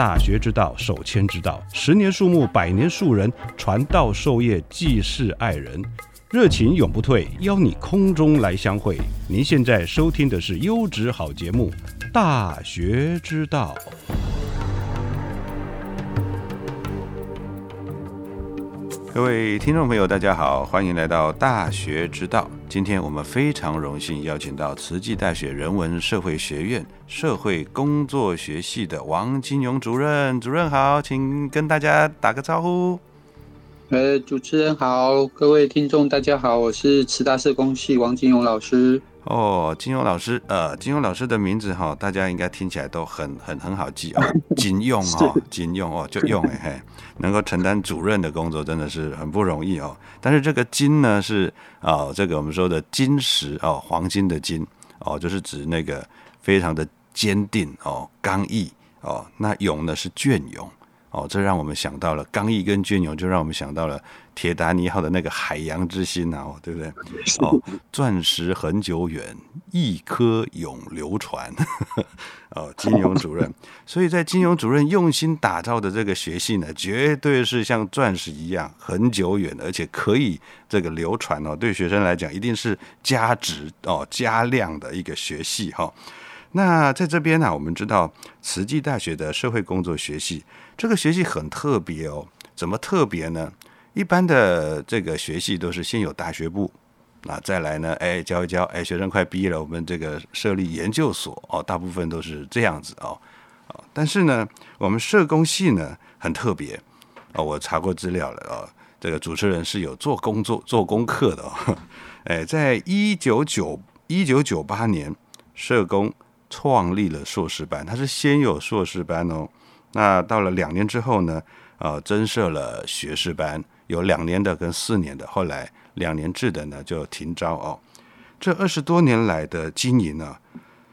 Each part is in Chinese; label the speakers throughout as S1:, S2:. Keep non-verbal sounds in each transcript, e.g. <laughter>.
S1: 大学之道，守谦之道。十年树木，百年树人，传道授业，济世爱人，热情永不退。邀你空中来相会。您现在收听的是优质好节目《大学之道》。各位听众朋友，大家好，欢迎来到《大学之道》。今天我们非常荣幸邀请到慈济大学人文社会学院社会工作学系的王金勇主任。主任好，请跟大家打个招呼。
S2: 呃，主持人好，各位听众大家好，我是慈大社工系王金勇老师。
S1: 哦，金庸老师，呃，金庸老师的名字哈，大家应该听起来都很很很好记 <laughs> 哦，金庸哈，金庸哦，就用哎 <laughs> 嘿，能够承担主任的工作真的是很不容易哦。但是这个金呢是啊，这个我们说的金石哦，黄金的金哦，就是指那个非常的坚定哦，刚毅哦。那勇呢是隽永哦，这让我们想到了刚毅跟隽永，就让我们想到了。铁达尼号的那个海洋之心啊，对不对？哦，钻石恒久远，一颗永流传。<laughs> 哦，金庸主任，所以在金庸主任用心打造的这个学系呢，绝对是像钻石一样很久远，而且可以这个流传哦。对学生来讲，一定是加值哦、加量的一个学系哈。那在这边呢，我们知道慈济大学的社会工作学系，这个学系很特别哦。怎么特别呢？一般的这个学系都是先有大学部，那再来呢？哎，教一教，哎，学生快毕业了，我们这个设立研究所哦，大部分都是这样子哦。哦，但是呢，我们社工系呢很特别哦，我查过资料了哦，这个主持人是有做工作、做功课的哦。<laughs> 哎，在一九九一九九八年，社工创立了硕士班，它是先有硕士班哦。那到了两年之后呢，呃，增设了学士班。有两年的跟四年的，后来两年制的呢就停招哦。这二十多年来的经营呢，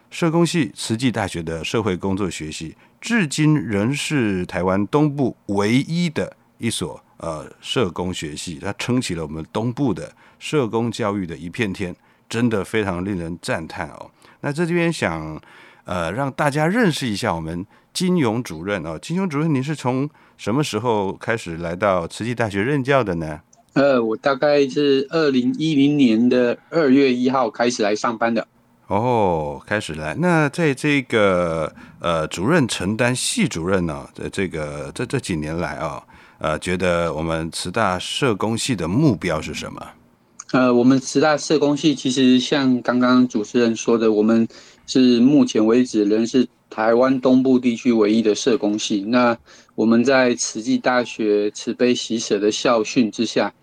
S1: 社工系慈济大学的社会工作学系，至今仍是台湾东部唯一的一所呃社工学系，它撑起了我们东部的社工教育的一片天，真的非常令人赞叹哦。那在这边想呃让大家认识一下我们金勇主任哦，金勇主任，您是从什么时候开始来到慈济大学任教的呢？
S2: 呃，我大概是二零一零年的二月一号开始来上班的。
S1: 哦，开始来。那在这个呃，主任承担系主任呢，在这个这这几年来啊，呃，觉得我们慈大社工系的目标是什么？
S2: 呃，我们慈大社工系其实像刚刚主持人说的，我们是目前为止仍是。台湾东部地区唯一的社工系，那我们在慈济大学慈悲喜舍的校训之下，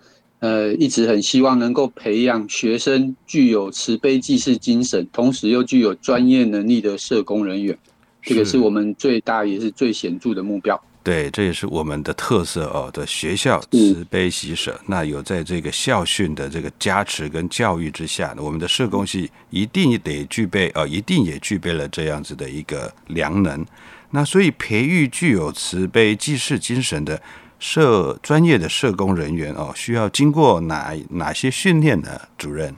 S2: 呃，一直很希望能够培养学生具有慈悲济世精神，同时又具有专业能力的社工人员，这个是。我们最大也是最显著的目标。
S1: 对，这也是我们的特色哦。的学校慈悲喜舍，那有在这个校训的这个加持跟教育之下，我们的社工系一定得具备哦，一定也具备了这样子的一个良能。那所以培育具有慈悲济世精神的社专业的社工人员哦，需要经过哪哪些训练呢？主任？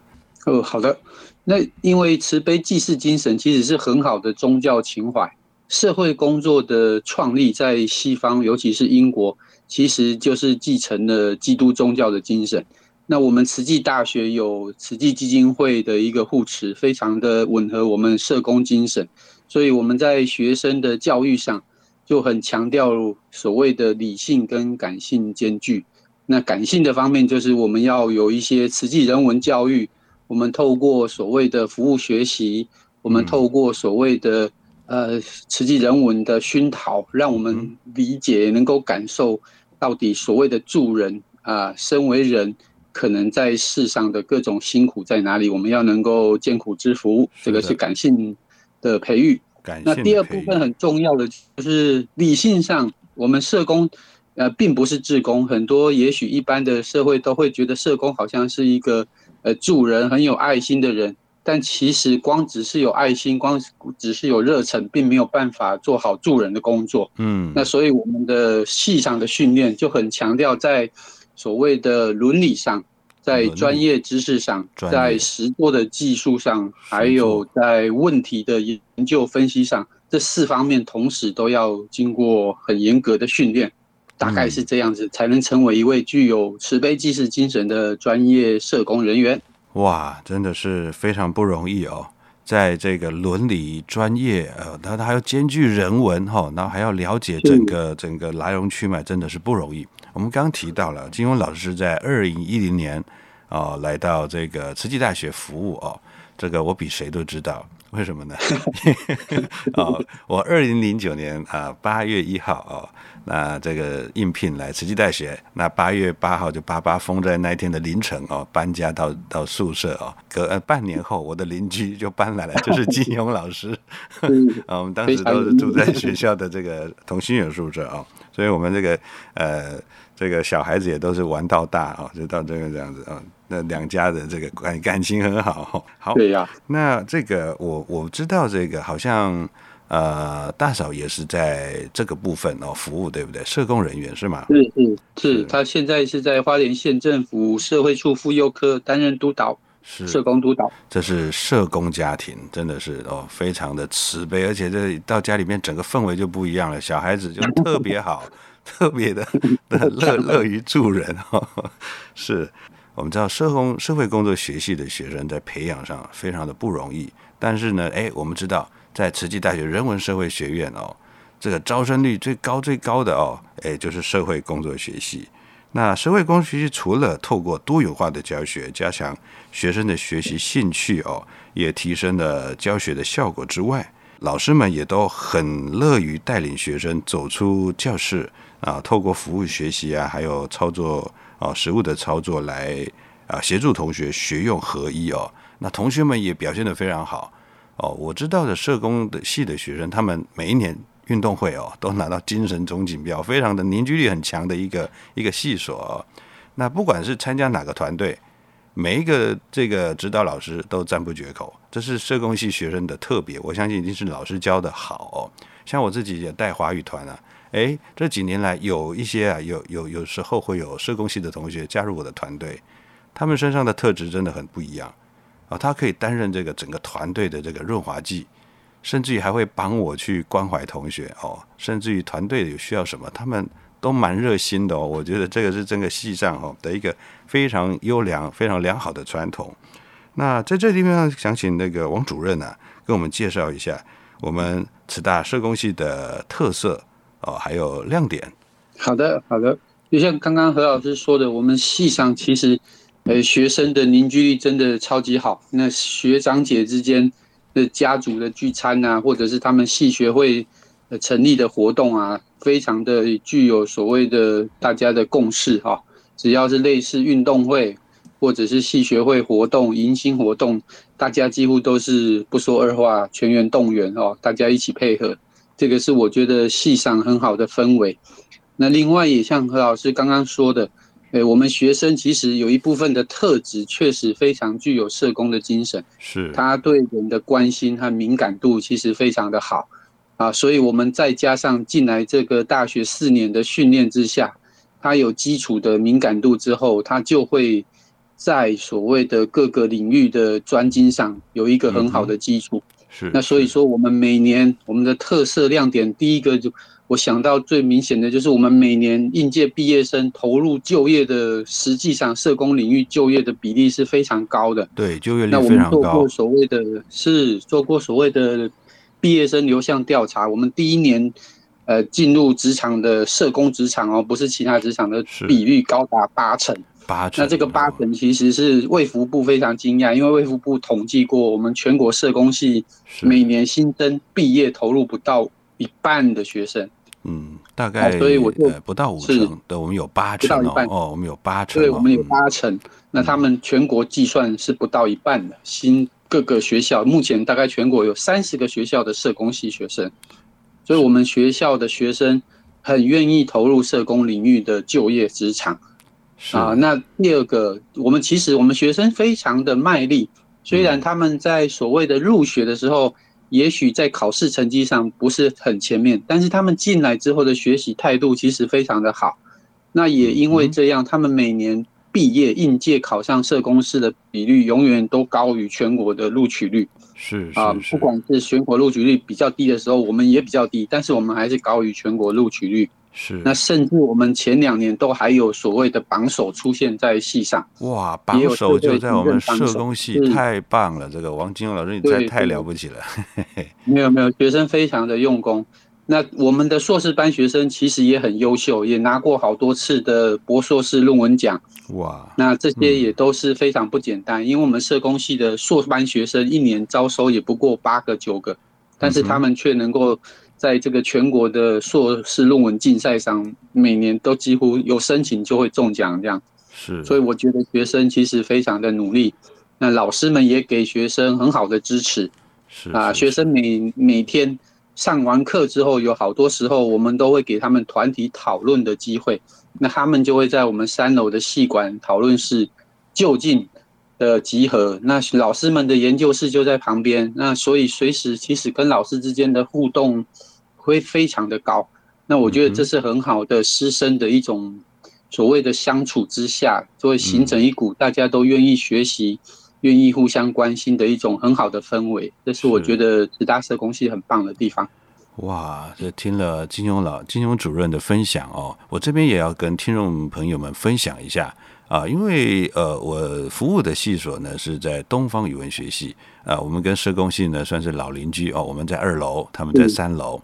S2: 哦，好的。那因为慈悲济世精神其实是很好的宗教情怀。社会工作的创立在西方，尤其是英国，其实就是继承了基督宗教的精神。那我们慈济大学有慈济基金会的一个护持，非常的吻合我们社工精神。所以我们在学生的教育上，就很强调所谓的理性跟感性兼具。那感性的方面，就是我们要有一些实际人文教育，我们透过所谓的服务学习，我们透过所谓的呃实际人文的熏陶，让我们理解能够感受到底所谓的助人啊，身为人可能在世上的各种辛苦在哪里，我们要能够艰苦知福，这个是感性的培育。那第二部分很重要的就是理性上，我们社工。呃，并不是志工，很多也许一般的社会都会觉得社工好像是一个呃助人很有爱心的人，但其实光只是有爱心，光只是有热忱，并没有办法做好助人的工作。嗯，那所以我们的系上的训练就很强调在所谓的伦理上，在专业知识上，在实作的技术上，还有在问题的研究分析上，这四方面同时都要经过很严格的训练。大概是这样子，才能成为一位具有慈悲济世精神的专业社工人员。
S1: 哇，真的是非常不容易哦！在这个伦理专业，呃，他他还要兼具人文哈，然后还要了解整个整个来龙去脉，真的是不容易。我们刚刚提到了金庸老师在二零一零年啊来到这个慈济大学服务哦，这个我比谁都知道。为什么呢？<laughs> 哦，我二零零九年啊八月一号哦，那这个应聘来慈济大学，那八月八号就八八封在那一天的凌晨哦，搬家到到宿舍哦，隔呃半年后，我的邻居就搬来了，<laughs> 就是金庸老师。<laughs> 啊，我们当时都是住在学校的这个同心圆宿舍啊，所以我们这个呃这个小孩子也都是玩到大啊，就到这个这样子啊。那两家的这个感感情很好，好
S2: 对呀。
S1: 那这个我我知道，这个好像呃大嫂也是在这个部分哦服务，对不对？社工人员是吗？
S2: 是是是，他现在是在花莲县政府社会处妇幼科担任督导，
S1: 是
S2: 社工督导。
S1: 这是社工家庭，真的是哦，非常的慈悲，而且这到家里面整个氛围就不一样了，小孩子就特别好，<laughs> 特别的乐乐于助人哈，是。我们知道社工社会工作学系的学生在培养上非常的不容易，但是呢，哎，我们知道在慈济大学人文社会学院哦，这个招生率最高最高的哦，哎，就是社会工作学系。那社会工学系除了透过多元化的教学加强学生的学习兴趣哦，也提升了教学的效果之外，老师们也都很乐于带领学生走出教室啊，透过服务学习啊，还有操作。哦，实物的操作来啊，协助同学学用合一哦。那同学们也表现得非常好哦。我知道的社工的系的学生，他们每一年运动会哦，都拿到精神总锦标，非常的凝聚力很强的一个一个系所哦。那不管是参加哪个团队，每一个这个指导老师都赞不绝口，这是社工系学生的特别。我相信一定是老师教的好哦。像我自己也带华语团啊。哎，这几年来有一些啊，有有有时候会有社工系的同学加入我的团队，他们身上的特质真的很不一样啊。他可以担任这个整个团队的这个润滑剂，甚至于还会帮我去关怀同学哦。甚至于团队有需要什么，他们都蛮热心的哦。我觉得这个是整个系上哦的一个非常优良、非常良好的传统。那在这地方，想请那个王主任呢，跟我们介绍一下我们慈大社工系的特色。哦，还有亮点。
S2: 好的，好的。就像刚刚何老师说的，我们系上其实，呃，学生的凝聚力真的超级好。那学长姐之间的家族的聚餐啊，或者是他们系学会成立的活动啊，非常的具有所谓的大家的共识哈。只要是类似运动会，或者是系学会活动、迎新活动，大家几乎都是不说二话，全员动员哦，大家一起配合。这个是我觉得系上很好的氛围。那另外也像何老师刚刚说的，诶，我们学生其实有一部分的特质确实非常具有社工的精神，
S1: 是
S2: 他对人的关心和敏感度其实非常的好啊。所以我们再加上进来这个大学四年的训练之下，他有基础的敏感度之后，他就会在所谓的各个领域的专精上有一个很好的基础。
S1: 是，
S2: 那所以说，我们每年我们的特色亮点，第一个就我想到最明显的就是，我们每年应届毕业生投入就业的，实际上社工领域就业的比例是非常高的。
S1: 对，就业率
S2: 非常高。那我们做过所谓的，是做过所谓的毕业生流向调查。我们第一年呃进入职场的社工职场哦，不是其他职场的比率高达八成。
S1: 八成。
S2: 那这个八成其实是卫福部非常惊讶，因为卫福部统计过，我们全国社工系每年新增毕业投入不到一半的学生。
S1: 嗯，大概
S2: 所以我就
S1: 不到五成对，我们有八成哦，我们有八成，
S2: 对，我们有八成。那他们全国计算是不到一半的，新各个学校目前大概全国有三十个学校的社工系学生，所以我们学校的学生很愿意投入社工领域的就业职场。啊，那第二个，我们其实我们学生非常的卖力，虽然他们在所谓的入学的时候。也许在考试成绩上不是很前面，但是他们进来之后的学习态度其实非常的好。那也因为这样，他们每年毕业应届考上社工师的比率永远都高于全国的录取率。
S1: 是
S2: 啊，不管是全国录取率比较低的时候，我们也比较低，但是我们还是高于全国录取率。
S1: 是，
S2: 那甚至我们前两年都还有所谓的榜首出现在系上。
S1: 哇，榜首就在我们社工系，太棒了！这个王金勇老师，你太太了不起了。
S2: 没有没有，学生非常的用功。那我们的硕士班学生其实也很优秀，也拿过好多次的博硕士论文奖。
S1: 哇，
S2: 那这些也都是非常不简单，因为我们社工系的硕班学生一年招收也不过八个九个，但是他们却能够。在这个全国的硕士论文竞赛上，每年都几乎有申请就会中奖，这样
S1: 是。
S2: 所以我觉得学生其实非常的努力，那老师们也给学生很好的支持。
S1: 是
S2: 啊，学生每每天上完课之后，有好多时候我们都会给他们团体讨论的机会，那他们就会在我们三楼的系馆讨论室就近。的集合，那老师们的研究室就在旁边，那所以随时其实跟老师之间的互动会非常的高。那我觉得这是很好的师生的一种所谓的相处之下，就会形成一股大家都愿意学习、愿意互相关心的一种很好的氛围。这是我觉得直达社工系很棒的地方。
S1: 哇，这听了金庸老金庸主任的分享哦，我这边也要跟听众朋友们分享一下。啊，因为呃，我服务的系所呢是在东方语文学系啊，我们跟社工系呢算是老邻居哦，我们在二楼，他们在三楼。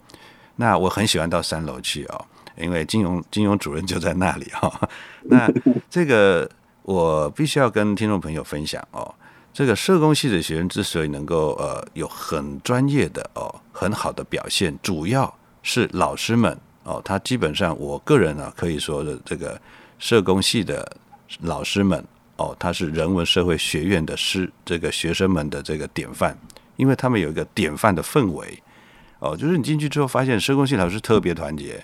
S1: 那我很喜欢到三楼去哦，因为金融金融主任就在那里哈。<laughs> 那这个我必须要跟听众朋友分享哦，这个社工系的学生之所以能够呃有很专业的哦很好的表现，主要是老师们哦，他基本上我个人呢可以说的这个社工系的。老师们哦，他是人文社会学院的师，这个学生们的这个典范，因为他们有一个典范的氛围哦，就是你进去之后发现社工系老师特别团结，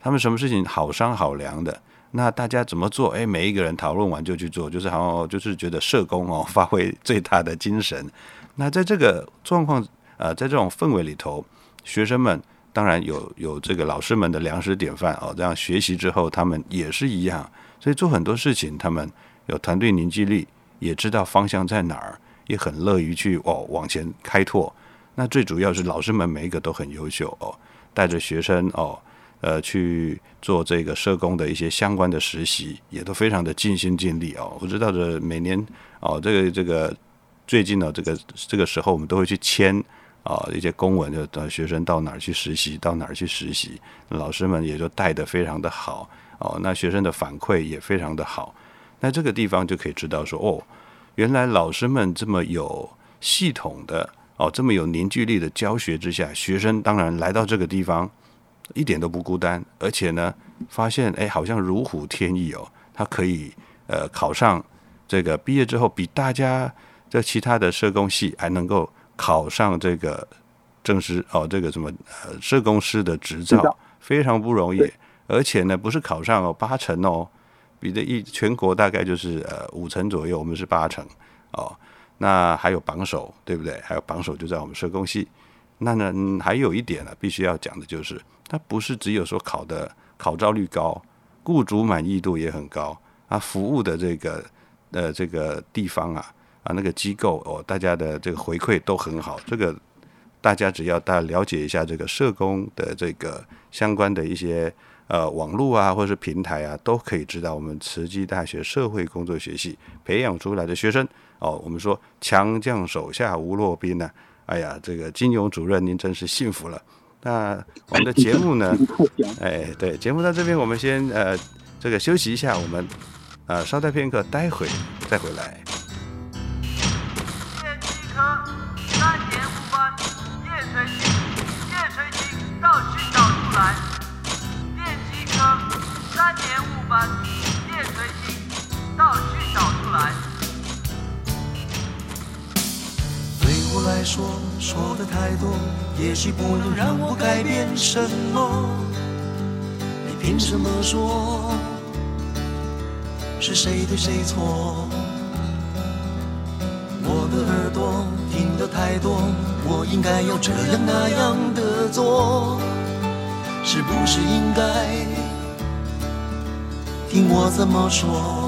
S1: 他们什么事情好商好量的，那大家怎么做？哎，每一个人讨论完就去做，就是好像就是觉得社工哦发挥最大的精神。那在这个状况呃，在这种氛围里头，学生们当然有有这个老师们的良师典范哦，这样学习之后，他们也是一样。所以做很多事情，他们有团队凝聚力，也知道方向在哪儿，也很乐于去哦往前开拓。那最主要是老师们每一个都很优秀哦，带着学生哦呃去做这个社工的一些相关的实习，也都非常的尽心尽力哦。我知道的每年哦这个这个最近呢这个这个时候，我们都会去签啊一些公文，就等学生到哪儿去实习，到哪儿去实习，老师们也就带的非常的好。哦，那学生的反馈也非常的好，那这个地方就可以知道说，哦，原来老师们这么有系统的，哦，这么有凝聚力的教学之下，学生当然来到这个地方一点都不孤单，而且呢，发现哎，好像如虎添翼哦，他可以呃考上这个毕业之后，比大家在其他的社工系还能够考上这个正式哦，这个什么呃社工师的执照，非常不容易。而且呢，不是考上哦，八成哦，比这一全国大概就是呃五成左右，我们是八成哦。那还有榜首，对不对？还有榜首就在我们社工系。那呢，还有一点呢，必须要讲的就是，它不是只有说考的考招率高，雇主满意度也很高啊，服务的这个呃这个地方啊啊那个机构哦，大家的这个回馈都很好。这个大家只要大家了解一下这个社工的这个相关的一些。呃，网络啊，或者是平台啊，都可以知道我们慈济大学社会工作学系培养出来的学生哦。我们说强将手下无弱兵呢。哎呀，这个金勇主任您真是幸福了。那我们的 <laughs> 节目呢？<laughs> 哎，对，节目到这边，我们先呃这个休息一下，我们呃稍待片刻，待会再回来。
S3: 再说，说的太多，也许不能让我改变什么。你凭什么说是谁对谁错？我的耳朵听得太多，我应该要这样那样的做，是不是应该听我怎么说？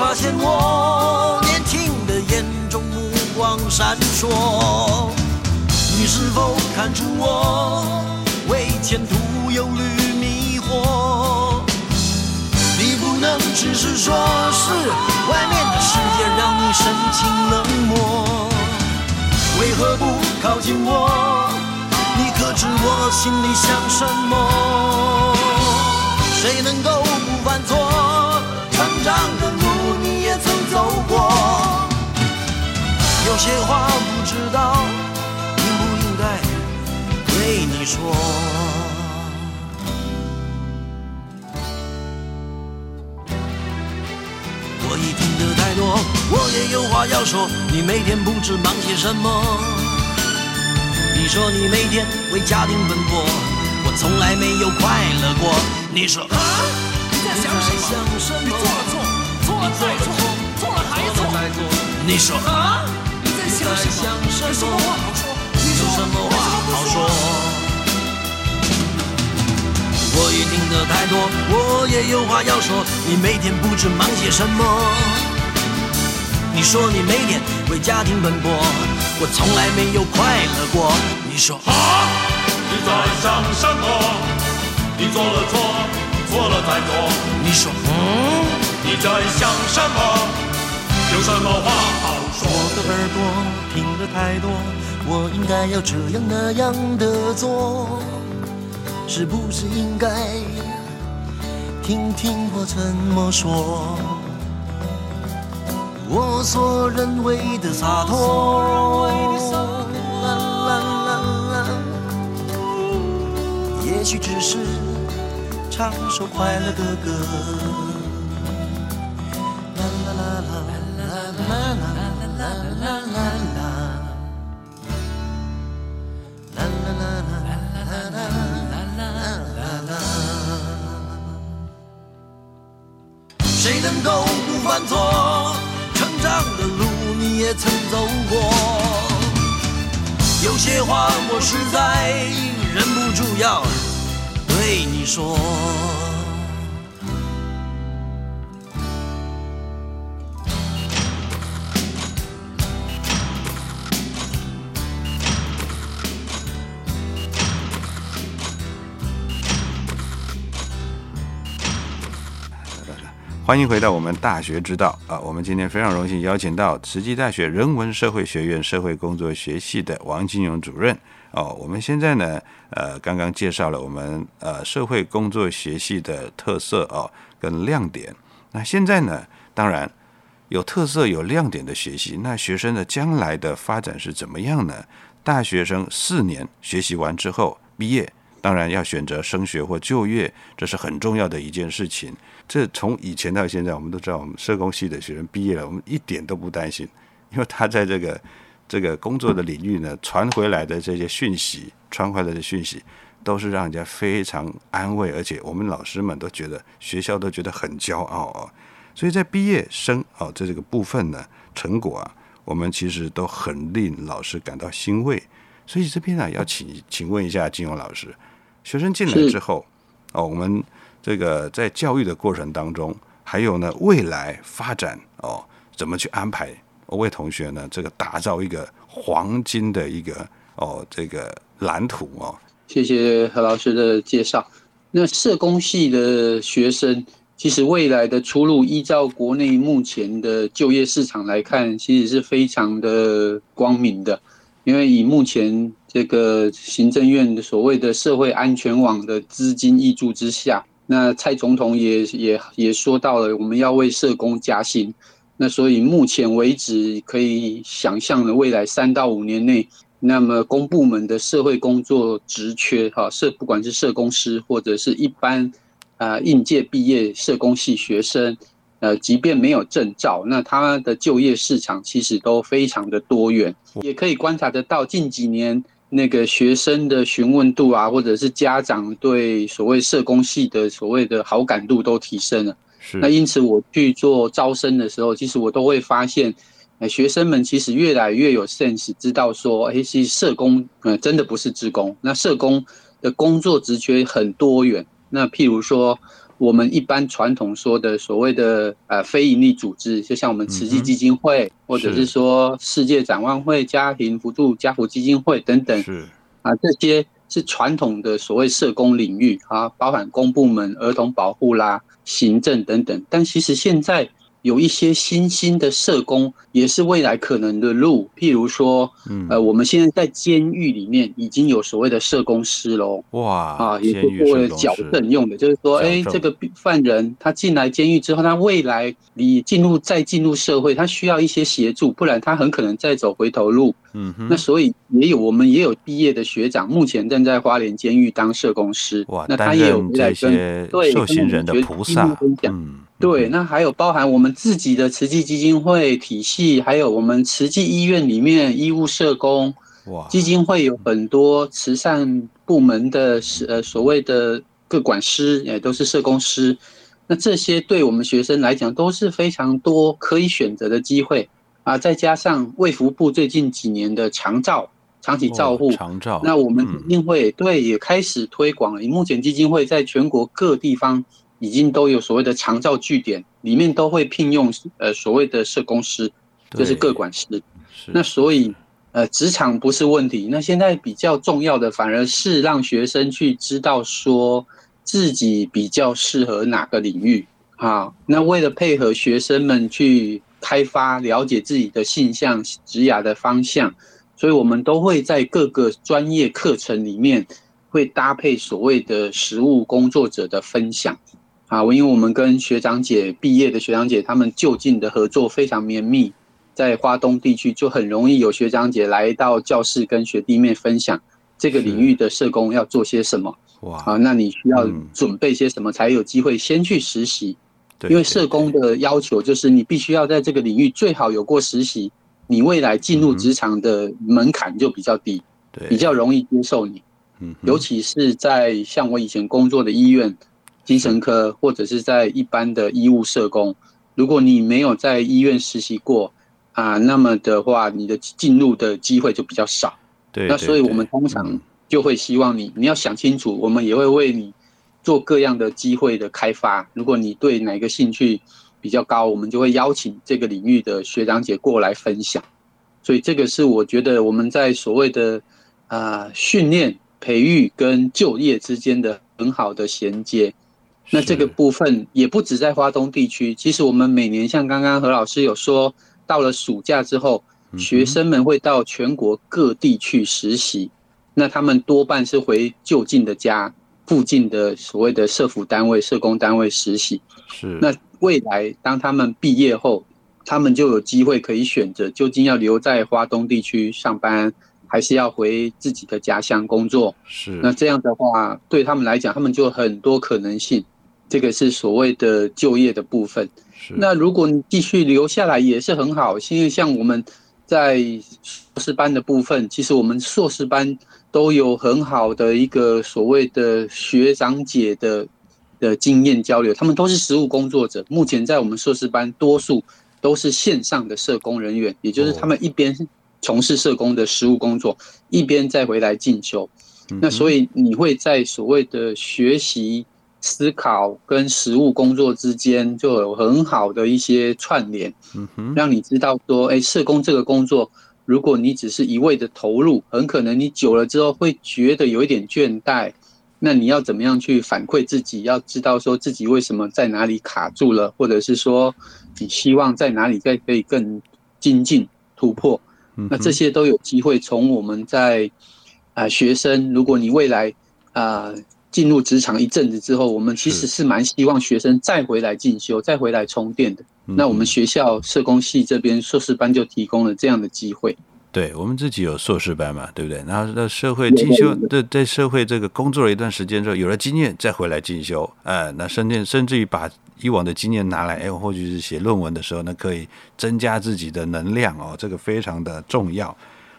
S3: 发现我年轻的眼中目光闪烁，你是否看出我为前途忧虑迷惑？你不能只是说是外面的世界让你神情冷漠，为何不靠近我？你可知我心里想什么？谁能够不犯错？有些话不知道应不应该对你说。我已听得太多，我也有话要说。你每天不知忙些什么？你说你每天为家庭奔波，我从来没有快乐过。你说啊？你在想什么？你做了错，错了再错，错了还错。你说啊？你在想什么？有什么话好说？有什么话好说？我已听得太多，我也有话要说。你每天不知忙些什么？你说你每天为家庭奔波，我从来没有快乐过。你说啊？
S4: 你在想什么？你做了错，错了再做。
S3: 你说嗯？
S4: 你在想什么？有什么话？
S3: 我的耳朵听得太多，我应该要这样那样的做，是不是应该听听我怎么说？我所认为的洒脱，啦啦啦啦，也许只是唱首快乐的歌。犯错？成长的路你也曾走过，有些话我实在忍不住要对你说。
S1: 欢迎回到我们大学之道啊！我们今天非常荣幸邀请到慈济大学人文社会学院社会工作学系的王金勇主任哦。我们现在呢，呃，刚刚介绍了我们呃社会工作学系的特色哦跟亮点。那现在呢，当然有特色有亮点的学习，那学生的将来的发展是怎么样呢？大学生四年学习完之后毕业，当然要选择升学或就业，这是很重要的一件事情。这从以前到现在，我们都知道，我们社工系的学生毕业了，我们一点都不担心，因为他在这个这个工作的领域呢，传回来的这些讯息，传回来的讯息都是让人家非常安慰，而且我们老师们都觉得学校都觉得很骄傲啊。所以在毕业生哦，在这个部分呢，成果啊，我们其实都很令老师感到欣慰。所以这边呢，要请请问一下金勇老师，学生进来之后哦，我们这个在教育的过程当中，还有呢未来发展哦，怎么去安排？我为同学呢，这个打造一个黄金的一个哦这个蓝图哦。
S2: 谢谢何老师的介绍。那社工系的学生。其实未来的出路，依照国内目前的就业市场来看，其实是非常的光明的。因为以目前这个行政院所谓的社会安全网的资金挹注之下，那蔡总统也也也说到了，我们要为社工加薪。那所以目前为止，可以想象的未来三到五年内，那么公部门的社会工作职缺，哈，社不管是社工师或者是一般。啊，应届毕业社工系学生，呃，即便没有证照，那他的就业市场其实都非常的多元，也可以观察得到近几年那个学生的询问度啊，或者是家长对所谓社工系的所谓的好感度都提升了。
S1: 是。
S2: 那因此我去做招生的时候，其实我都会发现，呃，学生们其实越来越有 sense，知道说，哎，其实社工，呃，真的不是职工，那社工的工作职缺很多元。那譬如说，我们一般传统说的所谓的呃非营利组织，就像我们慈济基金会，或者是说世界展望会、家庭辅助家福基金会等等，
S1: 是
S2: 啊，这些是传统的所谓社工领域啊，包含公部门、儿童保护啦、行政等等。但其实现在。有一些新兴的社工也是未来可能的路，譬如说，呃，我们现在在监狱里面已经有所谓的社工师喽。
S1: 哇
S2: 啊，也是为了矫正用的，就是说，哎，这个犯人他进来监狱之后，他未来你进入再进入社会，他需要一些协助，不然他很可能再走回头路。
S1: 嗯哼。
S2: 那所以也有我们也有毕业的学长，目前正在花莲监狱当社工师。
S1: 哇，
S2: 那他也有
S1: 在跟对受刑人的菩萨。
S2: 嗯。对，那还有包含我们自己的慈济基金会体系，还有我们慈济医院里面医务社工，
S1: 哇，
S2: 基金会有很多慈善部门的呃所谓的各管师，也都是社工师。那这些对我们学生来讲都是非常多可以选择的机会啊！再加上卫福部最近几年的长照、长期照护，
S1: 长照，
S2: 那我们基金会对也开始推广了。目前基金会在全国各地方。已经都有所谓的长照据点，里面都会聘用呃所谓的社工师，就是各管师。那所以呃职场不是问题，那现在比较重要的反而是让学生去知道说自己比较适合哪个领域啊。那为了配合学生们去开发了解自己的性向、职涯的方向，所以我们都会在各个专业课程里面会搭配所谓的实务工作者的分享。啊，我因为我们跟学长姐毕业的学长姐，他们就近的合作非常绵密，在华东地区就很容易有学长姐来到教室跟学弟妹分享这个领域的社工要做些什么。
S1: 哇，
S2: 啊，那你需要准备些什么才有机会先去实习？因为社工的要求就是你必须要在这个领域最好有过实习，你未来进入职场的门槛就比较低，
S1: 对，
S2: 比较容易接受你。
S1: 嗯，
S2: 尤其是在像我以前工作的医院。精神科或者是在一般的医务社工，如果你没有在医院实习过啊，那么的话，你的进入的机会就比较少。
S1: 对，
S2: 那所以我们通常就会希望你，你要想清楚，我们也会为你做各样的机会的开发。如果你对哪个兴趣比较高，我们就会邀请这个领域的学长姐过来分享。所以这个是我觉得我们在所谓的啊训练、培育跟就业之间的很好的衔接。那这个部分也不止在华东地区，其实我们每年像刚刚何老师有说，到了暑假之后，学生们会到全国各地去实习，那他们多半是回就近的家附近的所谓的社服单位、社工单位实习。
S1: 是。
S2: 那未来当他们毕业后，他们就有机会可以选择究竟要留在华东地区上班，还是要回自己的家乡工作。
S1: 是。
S2: 那这样的话，对他们来讲，他们就很多可能性。这个是所谓的就业的部分。那如果你继续留下来也是很好，因为像我们在硕士班的部分，其实我们硕士班都有很好的一个所谓的学长姐的的经验交流，他们都是实务工作者。目前在我们硕士班，多数都是线上的社工人员，也就是他们一边从事社工的实务工作，一边再回来进修。那所以你会在所谓的学习、思考跟实务工作之间，就有很好的一些串联，让你知道说，哎，社工这个工作。如果你只是一味的投入，很可能你久了之后会觉得有一点倦怠。那你要怎么样去反馈自己？要知道说自己为什么在哪里卡住了，或者是说你希望在哪里再可以更精进突破。那这些都有机会从我们在啊学生，如果你未来啊进入职场一阵子之后，我们其实是蛮希望学生再回来进修，再回来充电的。那我们学校社工系这边硕士班就提供了这样的机会。
S1: 对我们自己有硕士班嘛，对不对？然后在社会进修，在在社会这个工作了一段时间之后，有了经验再回来进修，哎，那甚至甚至于把以往的经验拿来，哎，或许是写论文的时候呢，可以增加自己的能量哦，这个非常的重要。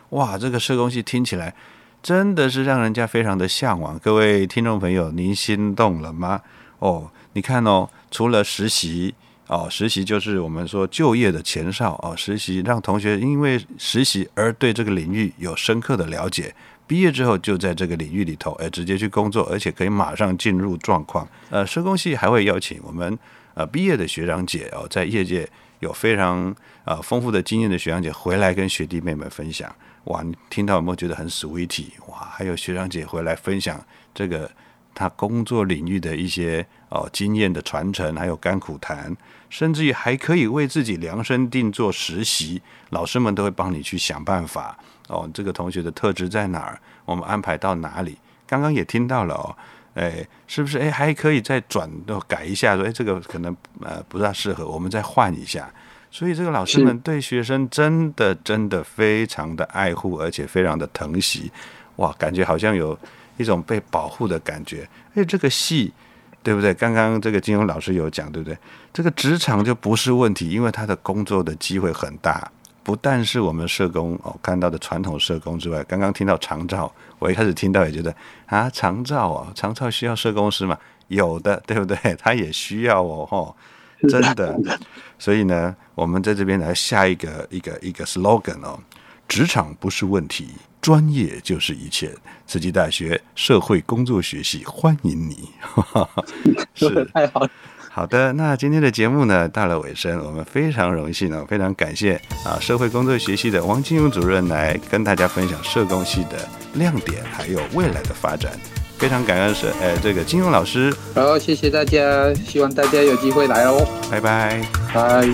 S1: 哇，这个社工系听起来真的是让人家非常的向往。各位听众朋友，您心动了吗？哦，你看哦，除了实习。哦，实习就是我们说就业的前哨哦。实习让同学因为实习而对这个领域有深刻的了解，毕业之后就在这个领域里头，哎，直接去工作，而且可以马上进入状况。呃，社工系还会邀请我们呃毕业的学长姐哦，在业界有非常呃丰富的经验的学长姐回来跟学弟妹们分享。哇，你听到有没有觉得很 sweet？哇，还有学长姐回来分享这个他工作领域的一些哦经验的传承，还有甘苦谈。甚至于还可以为自己量身定做实习，老师们都会帮你去想办法哦。这个同学的特质在哪儿？我们安排到哪里？刚刚也听到了哦，哎，是不是？哎，还可以再转改一下，说哎，这个可能呃不大适合，我们再换一下。所以这个老师们对学生真的真的非常的爱护，而且非常的疼惜，哇，感觉好像有一种被保护的感觉。哎，这个戏。对不对？刚刚这个金庸老师有讲，对不对？这个职场就不是问题，因为他的工作的机会很大。不但是我们社工哦看到的传统社工之外，刚刚听到长照，我一开始听到也觉得啊，长照哦，长照需要社工师嘛？有的，对不对？他也需要哦，吼，真的。所以呢，我们在这边来下一个一个一个 slogan 哦，职场不是问题。专业就是一切。慈济大学社会工作学系欢迎你，<laughs>
S2: 是太好了。
S1: 好的，那今天的节目呢到了尾声，我们非常荣幸呢，非常感谢啊社会工作学系的王金勇主任来跟大家分享社工系的亮点，还有未来的发展。非常感恩是呃这个金庸老师。
S2: 好，谢谢大家，希望大家有机会来哦。
S1: 拜拜，
S2: 拜。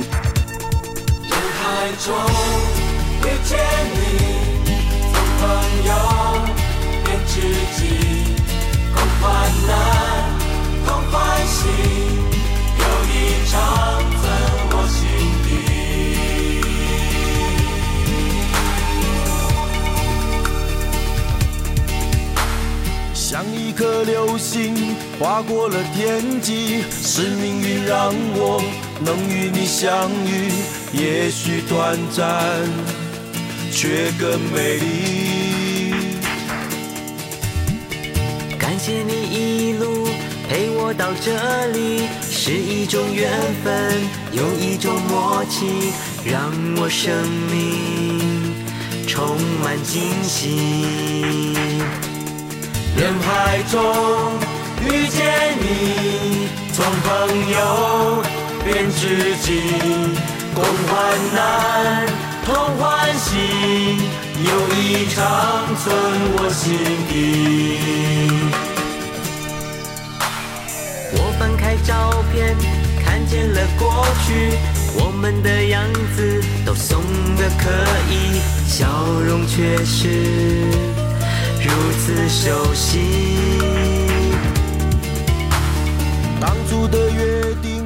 S3: 颗流星划过了天际，是命运让我能与你相遇。也许短暂，却更美丽。
S5: 感谢你一路陪我到这里，是一种缘分，有一种默契，让我生命充满惊喜。
S3: 人海中遇见你，从朋友变知己，共患难，同欢喜，友谊长存我心底。
S5: 我翻开照片，看见了过去，我们的样子都怂得可以，笑容却是。如此熟悉，
S3: 当初的约定。